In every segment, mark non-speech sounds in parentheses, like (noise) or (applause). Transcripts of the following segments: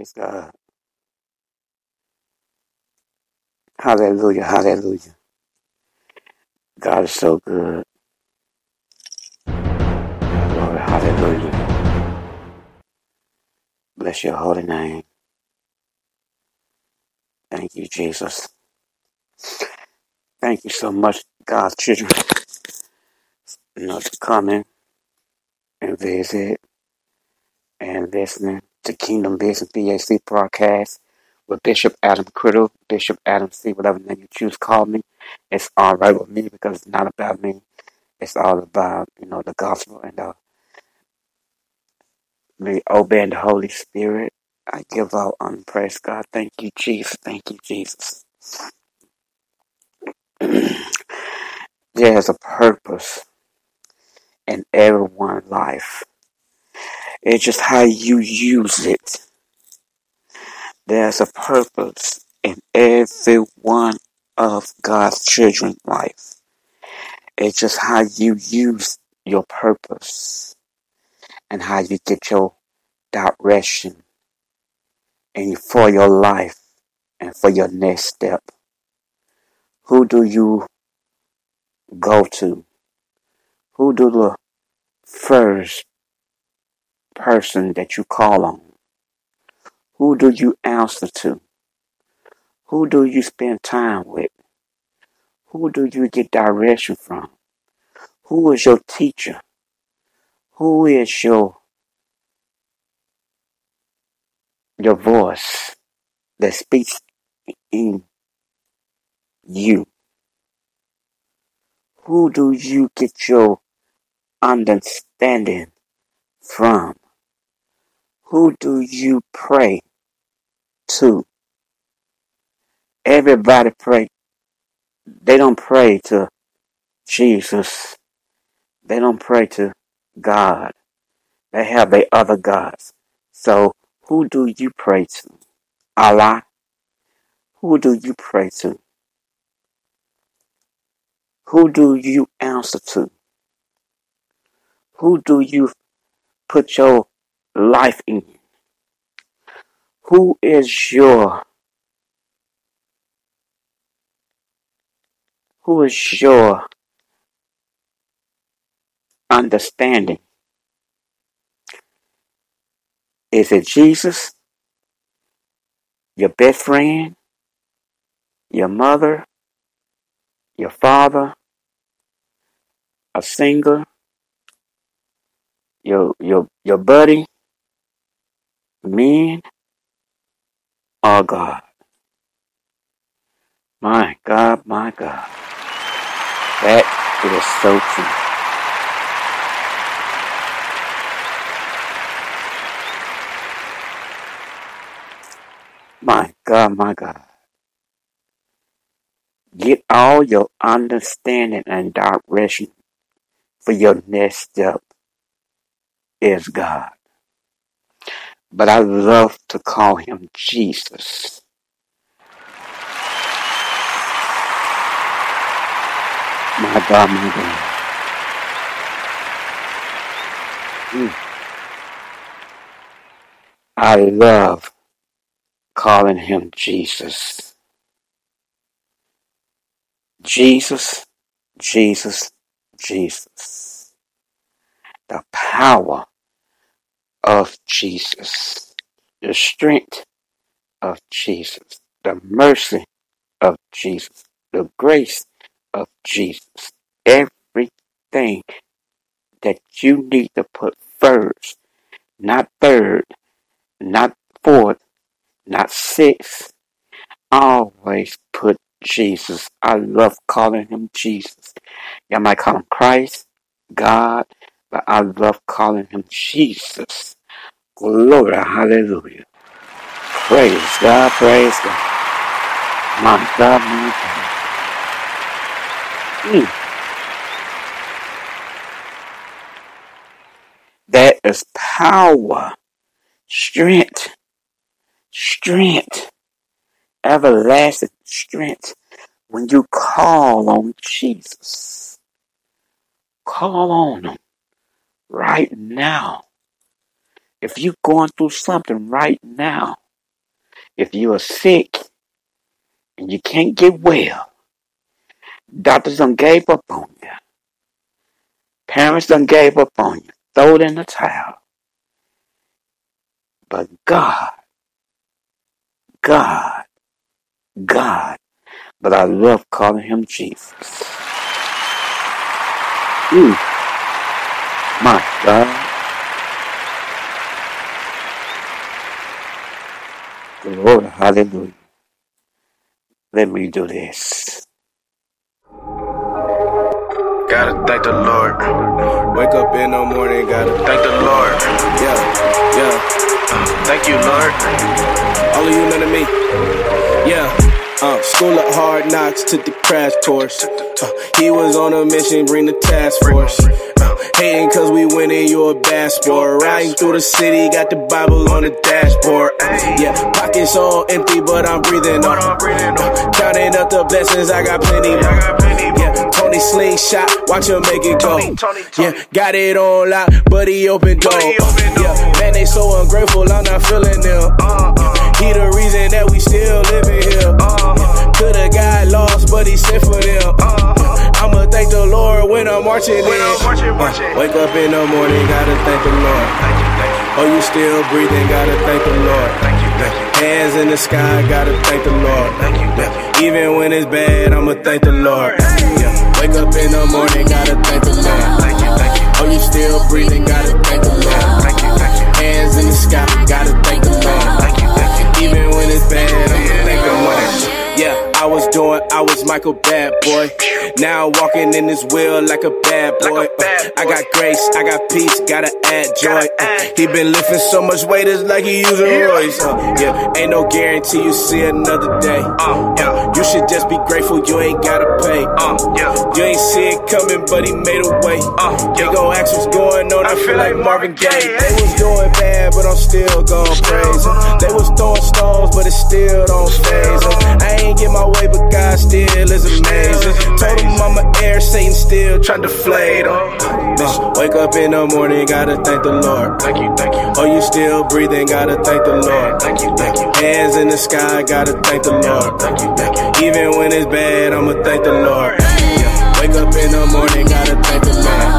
Praise God. Hallelujah. Hallelujah. God is so good. Glory. Hallelujah. Bless your holy name. Thank you, Jesus. Thank you so much, God's children, you know, coming and visit and listening to Kingdom Business BAC broadcast with Bishop Adam Criddle, Bishop Adam C, whatever name you choose, call me. It's all right with me because it's not about me. It's all about, you know, the gospel and uh, me obeying the Holy Spirit. I give out on praise God. Thank you, Jesus. Thank you, Jesus. (clears throat) There's a purpose in everyone's life. It's just how you use it. There's a purpose in every one of God's children's life. It's just how you use your purpose and how you get your direction and for your life and for your next step. Who do you go to? Who do the first person that you call on? Who do you answer to? Who do you spend time with? Who do you get direction from? Who is your teacher? Who is your your voice that speaks in you? Who do you get your understanding from? Who do you pray to? Everybody pray. They don't pray to Jesus. They don't pray to God. They have their other gods. So who do you pray to? Allah? Who do you pray to? Who do you answer to? Who do you put your life in? Who is your who is your understanding? Is it Jesus, your best friend, your mother, your father, a singer, your your your buddy, men, or God? My God, my God. That is so true. My God, my God. Get all your understanding and direction for your next step is God. But I love to call him Jesus. My God, my God. Mm. I love calling him Jesus. Jesus, Jesus, Jesus. The power of Jesus. The strength of Jesus. The mercy of Jesus. The grace of Jesus. Everything that you need to put first, not third, not fourth, not sixth. Always put Jesus. I love calling him Jesus. Y'all might call him Christ, God, but I love calling him Jesus. Glory, hallelujah. Praise God, praise God. My God, my God. Mm. That is power, strength, strength, everlasting strength when you call on Jesus. Call on him right now. If you're going through something right now, If you are sick and you can't get well, doctors done gave up on you. Parents done gave up on you. Throw it in the towel. But God, God, God, but I love calling him Jesus. Ooh, my God. Glory, hallelujah. Let me do this. Gotta thank the Lord. Wake up in the morning, gotta thank the Lord. Yeah, yeah. Thank you, Lord. All of you, of me. Yeah. Uh, school of hard knocks took the crash course. Uh, he was on a mission, bring the task force. Uh, hating cause we winning, you a bad sport. Riding through the city, got the Bible on the dashboard. Uh, yeah, pockets all empty, but I'm breathing on. Uh, counting up the blessings, I got plenty. Yeah, Tony slingshot, watch him make it go. Yeah, got it on lock, but he open door. Yeah, man, they so ungrateful, I'm not feeling them. He the reason that we still living here. When I'm marching in. Uh, wake up in the morning, gotta thank the Lord. Oh, you still breathing, gotta thank the Lord. Hands in the sky, gotta thank the Lord. Even when it's bad, I'ma thank the Lord. Yeah. Wake up in the morning, gotta thank the Lord. Oh, you still breathing, gotta thank the Lord. Hands in the sky, gotta thank the Lord. I was Michael Bad Boy. Now walking in this wheel like a bad boy. Uh, I got grace, I got peace, gotta add joy. Uh, he been lifting so much weight, it's like he using Royce. Uh, yeah, ain't no guarantee you see another day. Uh, yeah, you should just be grateful you ain't gotta pay. Uh, yeah, you ain't see it coming, but he made a way. Uh, they gon' ask what's going on, I feel like Marvin Gaye. They was doing bad, but I'm still gon' still trying to deflate him. Uh, wake up in the morning, gotta thank the Lord. Thank you, thank you. Oh, you still breathing, gotta thank the Lord. Thank you, thank you. Hands in the sky, gotta thank the Lord. Thank you, thank you. Even when it's bad, I'ma thank the Lord. Wake up in the morning, gotta thank the Lord.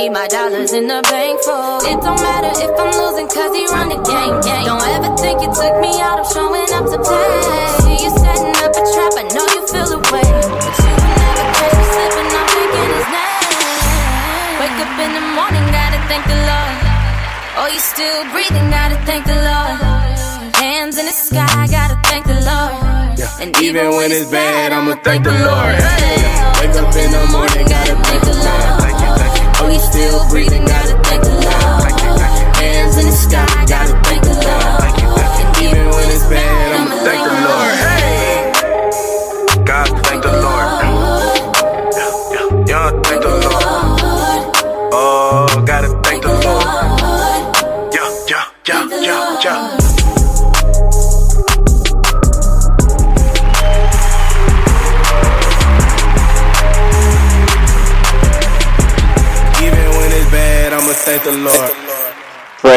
Need my dollars in the bank for. It don't matter if I'm losing, cause he run the game. game. Don't ever think you took me out of showing up to play. See you setting up a trap, I know you feel the way. But you will never catch me slipping, I'm thinking his name. Wake up in the morning, gotta thank the Lord. Oh, you still breathing, gotta thank the Lord. Hands in the sky, gotta thank the Lord. Yeah. And even when it's bad, I'ma thank the Lord. Yeah. Wake up in the morning, gotta thank the Lord. Still breathing, gotta thank the Lord. Hands in the sky, gotta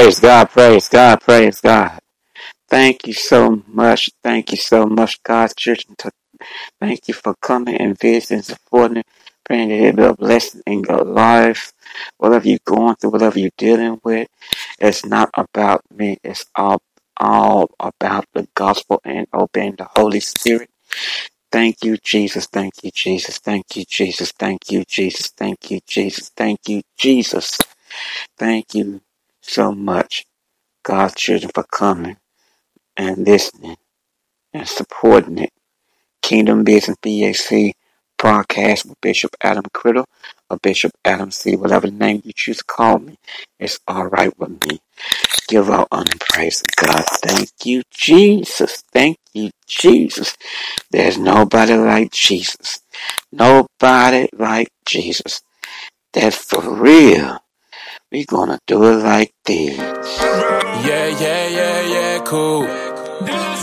Praise God, praise God, praise God. Thank you so much. Thank you so much, God's children. Thank you for coming and visiting, supporting, praying that it be a blessing in your life. Whatever you're going through, whatever you're dealing with, it's not about me. It's all, all about the gospel and obeying the Holy Spirit. Thank you, Jesus. Thank you, Jesus. Thank you, Jesus. Thank you, Jesus. Thank you, Jesus. Thank you, Jesus. Thank you so much, God's children, for coming and listening and supporting it. Kingdom Business BAC broadcast with Bishop Adam Criddle or Bishop Adam C. Whatever name you choose to call me, it's all right with me. Give out honor and praise to God. Thank you, Jesus. Thank you, Jesus. There's nobody like Jesus. Nobody like Jesus. That's for real. We gonna do it like this. Yeah, yeah, yeah, yeah, cool.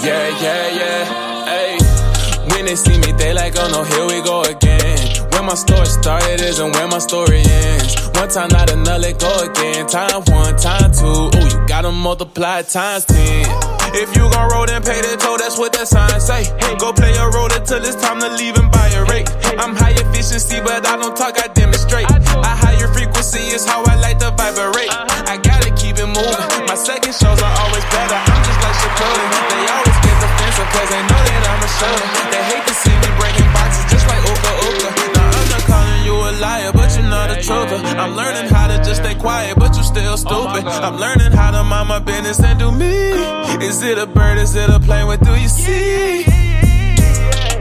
Yeah, yeah, yeah, hey. When they see me, they like, oh no, here we go again. Where my story started isn't where my story ends. One time, not another, go again. Time one, time two. Ooh, you gotta multiply times ten. If you gon' roll, then pay the toll, that's what that sign say. Go play your role until it's time to leave and buy a rate. I'm high efficiency, but I don't talk, I demonstrate. I'm learning how to just stay quiet, but you still oh stupid. I'm learning how to mind my business and do me. Is it a bird? Is it a plane? What do you see?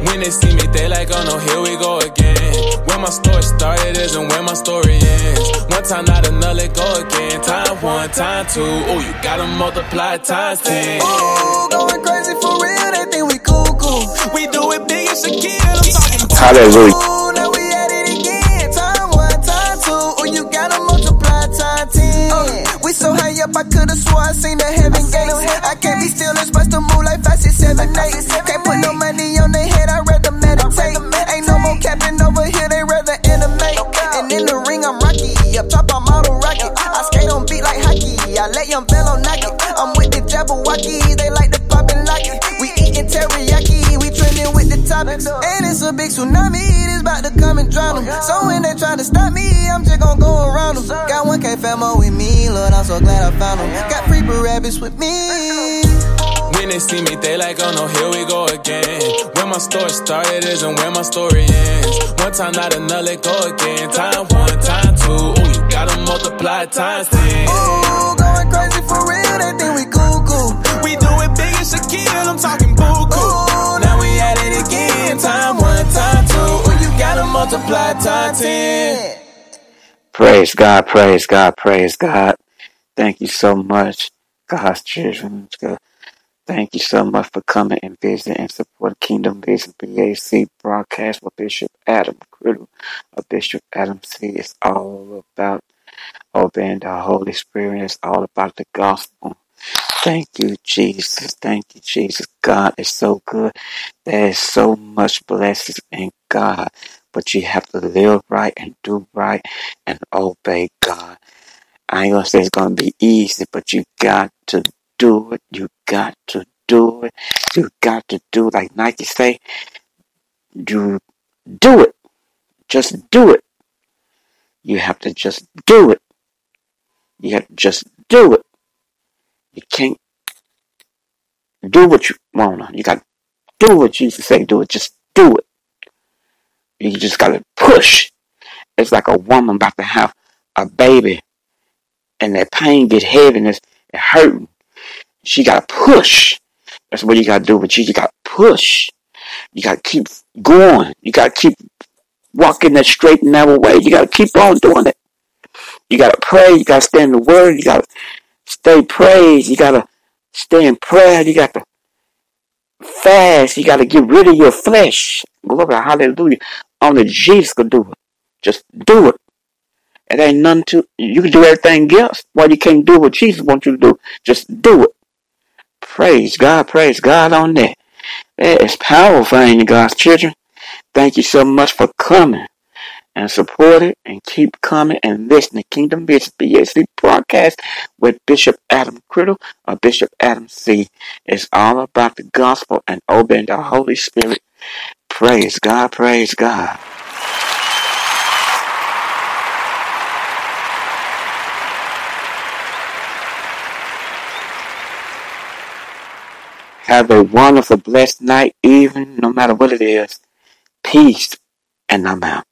When they see me, they like, oh no, here we go again. Where my story started isn't where my story ends. One time, not another, go again. Time one, time two. Oh, you gotta multiply times ten. Ooh, going crazy for real, they think we cool, cool. We do it big as Shaquille. I'm talking Hallelujah. Ooh, now up, I could've swore I seen the heaven gates. I can't be still, it's supposed to move like fast seven eight. Can't put no money on their head, I'd rather meditate. Ain't no more capping over here, they rather animate. And in the ring, I'm rocky. Up top, I'm auto rocket. I skate on beat like hockey. I let young Bello knock it. I'm with the Jabberwockies, they like to pop and lock it. We eating teriyaki, we trending with the topics. And it's a big tsunami, it's about to come and drown them. So when they try to stop me, I'm just gonna go around them. Got 1K famo Lord, I'm so glad I found them. Got free rabbits with me. When they see me, they like, oh no, here we go again. Where my story started isn't where my story ends. One time, not another, go again. Time one, time two. Ooh, you gotta multiply times ten. Ooh, going crazy for real, they think we cool, cool. We do it big as Shaquille, I'm talking buku. Ooh, Now we at it again. Time one, time two. Ooh, you gotta multiply times ten. Praise God, praise God, praise God. Thank you so much, God's children. Thank you so much for coming and visiting and supporting Kingdom Business BAC broadcast with Bishop Adam Criddle of uh, Bishop Adam C. It's all about obeying the Holy Spirit. It's all about the gospel. Thank you, Jesus. Thank you, Jesus. God is so good. There is so much blessings in God, but you have to live right and do right and obey God. I say it's gonna be easy, but you got to do it. You got to do it. You got to do it. Like Nike say, you do it. Just do it. You have to just do it. You have to just do it. You can't do what you wanna. You got to do what Jesus say do it. Just do it. You just got to push. It's like a woman about to have a baby and that pain get heavy and hurting. She got to push. That's what you got to do with you. You got to push. You got to keep going. You got to keep walking that straight and narrow way. You got to keep on doing it. You got to pray. You got to stay in the word. You got to stay praised. You got to stay in prayer. You got to fast. You got to get rid of your flesh. Glory, hallelujah. Only Jesus can do it. Just do it. It ain't nothing to, you can do everything else. Why you can't do what Jesus wants you to do? Just do it. Praise God, praise God on that. That is powerful, ain't you, God's children? Thank you so much for coming and support it and keep coming and listening. Kingdom Business BAC broadcast with Bishop Adam Criddle or Bishop Adam C. It's all about the gospel and obeying the Holy Spirit. Praise God, praise God. Have a wonderful, blessed night, even no matter what it is. Peace, and I'm out.